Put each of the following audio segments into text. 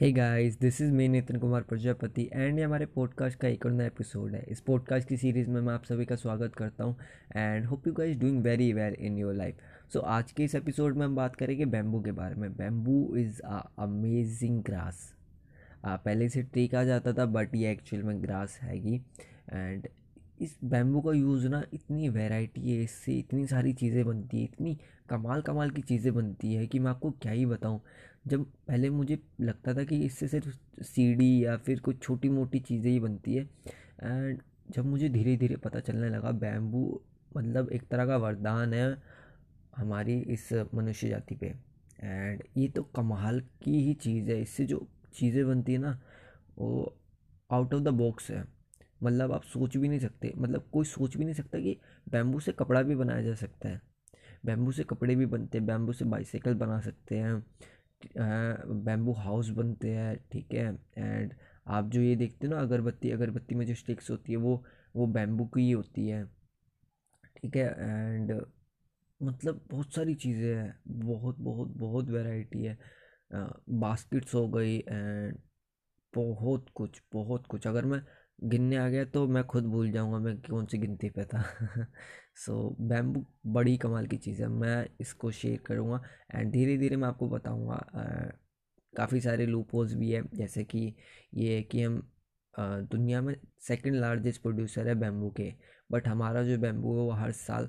Hey guys this is me Nitin Kumar Prajapati and ये हमारे podcast का एक और नया एपिसोड है। इस पॉडकास्ट की सीरीज़ में मैं आप सभी का स्वागत करता हूँ and hope you guys doing very well in your life so आज के इस एपिसोड में हम बात करेंगे बैम्बू के बारे में। Bamboo is a amazing grass पहले से ट्री कहा जाता था बट ये एक्चुअल में ग्रास हैगी एंड इस बैम्बू का यूज़ ना इतनी वैरायटी है इससे, इतनी सारी चीज़ें बनती है, इतनी कमाल कमाल की चीज़ें बनती है कि मैं आपको क्या ही बताऊँ। जब पहले मुझे लगता था कि इससे सिर्फ़ सीढ़ी या फिर कुछ छोटी मोटी चीज़ें ही बनती है एंड जब मुझे धीरे धीरे पता चलने लगा बैम्बू मतलब एक तरह का वरदान है हमारी इस मनुष्य जाति पे। एंड ये तो कमाल की ही चीज़ है, इससे जो चीज़ें बनती है ना, वो आउट ऑफ़ द बॉक्स है। मतलब आप सोच भी नहीं सकते मतलब कोई सोच भी नहीं सकता कि बैम्बू से कपड़ा भी बनाया जा सकता है। बैम्बू से कपड़े भी बनते हैं बैम्बू से बाइसाइकिल बना सकते हैं बैम्बू हाउस बनते हैं, ठीक है? एंड आप जो ये देखते हो ना, अगरबत्ती अगरबत्ती में जो स्टिक्स होती है, वो वो बैम्बू की ही होती है, ठीक है? एंड मतलब बहुत सारी चीज़ें हैं, बहुत बहुत बहुत वैरायटी है। बास्केट्स हो गई एंड बहुत कुछ बहुत कुछ। अगर मैं गिनने आ गया तो मैं खुद भूल जाऊँगा मैं कौन सी गिनती पे था। सो बैम्बू बड़ी कमाल की चीज़ है, मैं इसको शेयर करूँगा एंड धीरे धीरे मैं आपको बताऊँगा काफ़ी सारे लूपोज भी है, जैसे कि ये है कि हम दुनिया में सेकंड लार्जेस्ट प्रोड्यूसर है बैम्बू के बट हमारा जो बैम्बू है वो हर साल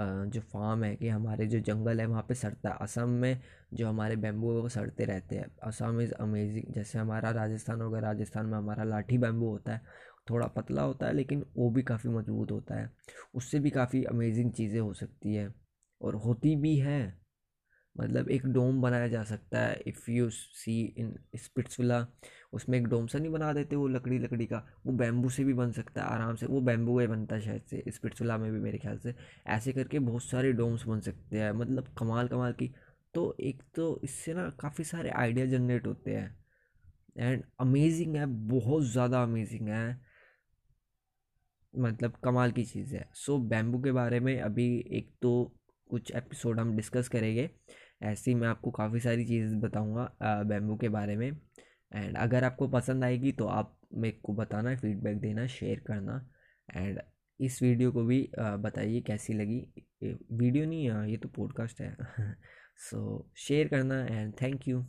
जो फार्म है कि हमारे जो जंगल है वहाँ पे सड़ता है। असम में जो हमारे बैम्बू है वो सड़ते रहते हैं। असम इज़ अमेजिंग जैसे हमारा राजस्थान हो गया, राजस्थान में हमारा लाठी बैम्बू होता है। थोड़ा पतला होता है लेकिन वो भी काफ़ी मज़बूत होता है। उससे भी काफ़ी अमेजिंग चीज़ें हो सकती है। और होती भी है। मतलब एक डोम बनाया जा सकता है। If you see in Splitsvilla उसमें एक डोम सा नहीं बना देते वो लकड़ी लकड़ी का। वो बैम्बू से भी बन सकता है आराम से। वो बैम्बू का बनता है शायद से स्पिट्सविला में भी मेरे ख्याल से। ऐसे करके बहुत सारे डोम्स बन सकते हैं। मतलब कमाल कमाल की। तो एक तो इससे ना काफ़ी सारे आइडिया जनरेट होते हैं। एंड अमेजिंग है बहुत ज़्यादा अमेजिंग है। मतलब कमाल की चीज़ है। सो so, बैम्बू के बारे में अभी एक तो कुछ एपिसोड हम डिस्कस करेंगे। ऐसे मैं आपको काफ़ी सारी चीज़ बताऊँगा बैम्बू के बारे में। एंड अगर आपको पसंद आएगी तो आप मेरे को बताना फीडबैक देना शेयर करना। एंड इस वीडियो को भी बताइए कैसी लगी। वीडियो नहीं ये तो पॉडकास्ट है। सो शेयर करना एंड थैंक यू